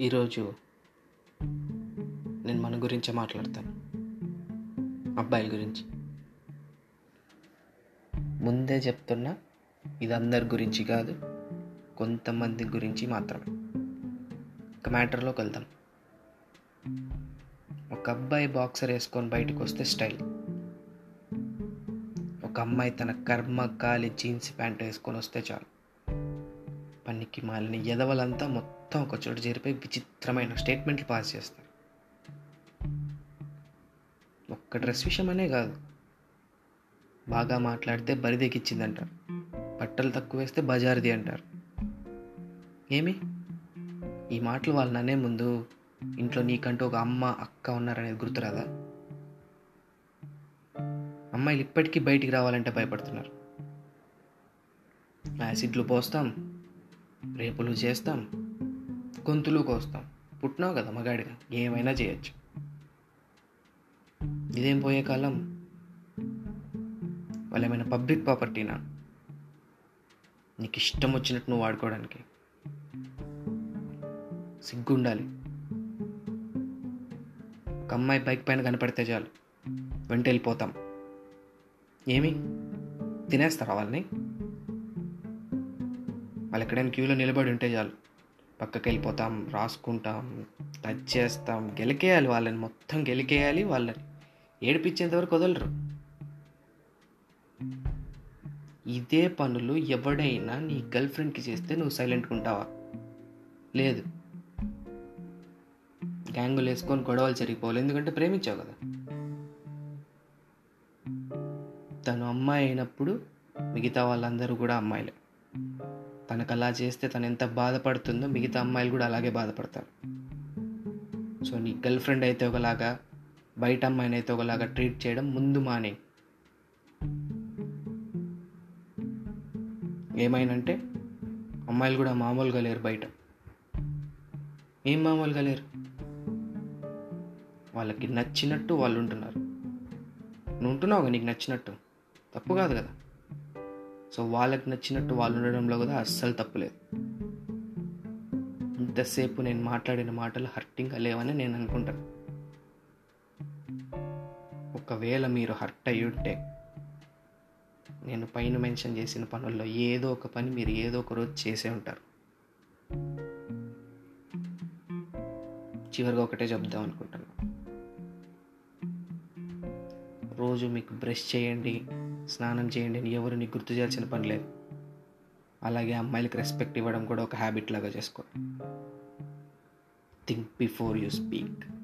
ఈరోజు నేను మన గురించే మాట్లాడతాను. అబ్బాయిల గురించి. ముందే చెప్తున్నా ఇది అందరి గురించి కాదు కొంతమంది గురించి మాత్రమే. ఒక మ్యాటర్లోకి వెళ్దాం. ఒక అబ్బాయి బాక్సర్ వేసుకొని బయటకు వస్తే స్టైల్. ఒక అమ్మాయి తన కర్మ కాలి జీన్స్ ప్యాంట్ వేసుకొని వస్తే చాలు. పనికి మాలిన ఎదవలంతా మొత్తం మొత్తం ఒక చోట చేరిపోయి విచిత్రమైన స్టేట్మెంట్లు పాస్ చేస్తారు. ఒక్క డ్రెస్ విషయమనే కాదు. బాగా మాట్లాడితే బరిదెకిచ్చింది అంటారు బట్టలు తక్కువ వేస్తే బజార్ది అంటారు. ఏమి? ఈ మాటలు వాళ్ళు ననే ముందు ఇంట్లో నీకంటూ ఒక అమ్మ అక్క ఉన్నారనేది గుర్తురాదా? అమ్మాయిలు ఇప్పటికీ బయటికి రావాలంటే భయపడుతున్నారు. యాసిడ్లు పోస్తాం. రేపులు చేస్తాం. గొంతులు కోస్తాం. పుట్టినావు కదా మగాడిగా ఏమైనా చేయొచ్చు. ఇదేం పోయే కాలం? వాళ్ళు ఏమైనా పబ్లిక్ ప్రాపర్టీనా? నీకు ఇష్టం వచ్చినట్టు నువ్వు వాడుకోవడానికి. సిగ్గుండాలి. ఒక అమ్మాయి బైక్ పైన కనపడితే చాలు. వెంట వెళ్ళిపోతాం. ఏమి? తినేస్తారా వాళ్ళని? వాళ్ళు ఎక్కడైనా క్యూలో నిలబడి ఉంటే చాలు. పక్కకి వెళ్ళిపోతాం రాసుకుంటాం టచ్ చేస్తాం గెలికేయాలి వాళ్ళని మొత్తం గెలికేయాలి వాళ్ళని. ఏడిపించేంత వరకు వదలరు. ఇదే పనులు ఎవడైనా నీ గర్ల్ ఫ్రెండ్కి చేస్తే నువ్వు సైలెంట్గా ఉంటావా? లేదు. గ్యాంగులు వేసుకొని గొడవలు జరిగిపోవాలి ఎందుకంటే ప్రేమించావు కదా. తను అమ్మాయి అయినప్పుడు మిగతా వాళ్ళందరూ కూడా అమ్మాయిలే. తనకు అలా చేస్తే తను ఎంత బాధపడుతుందో మిగతా అమ్మాయిలు కూడా అలాగే బాధపడతారు. సో నీ గర్ల్ ఫ్రెండ్ అయితే ఒకలాగా బయట అమ్మాయిని అయితే ఒకలాగా ట్రీట్ చేయడం ముందు మానే. ఏమైనంటే అమ్మాయిలు కూడా మామూలుగా లేరు బయట. ఏం మామూలుగా లేరు? వాళ్ళకి నచ్చినట్టు వాళ్ళు ఉంటున్నారు నువ్వు ఉంటున్నావు నీకు నచ్చినట్టు? తప్పు కాదు కదా. సో వాళ్ళకి నచ్చినట్టు వాళ్ళు ఉండడంలో కూడా అస్సలు తప్పులేదు ఇంతసేపు నేను మాట్లాడిన మాటలు హర్టింగ్గా లేవని నేను అనుకుంటాను. ఒకవేళ మీరు హర్ట్ అయ్యి ఉంటే నేను పైన మెన్షన్ చేసిన పనుల్లో ఏదో ఒక పని మీరు ఏదో ఒక రోజు చేసే ఉంటారు. చివరిగా ఒకటే చెప్దాం అనుకుంటున్నాను రోజు మీకు బ్రష్ చేయండి స్నానం చేయండి అని నీకు గుర్తు చేయాల్సిన పని లేదు. అలాగే అమ్మాయిలకు రెస్పెక్ట్ ఇవ్వడం కూడా ఒక హ్యాబిట్ లాగా చేసుకో. Think before you speak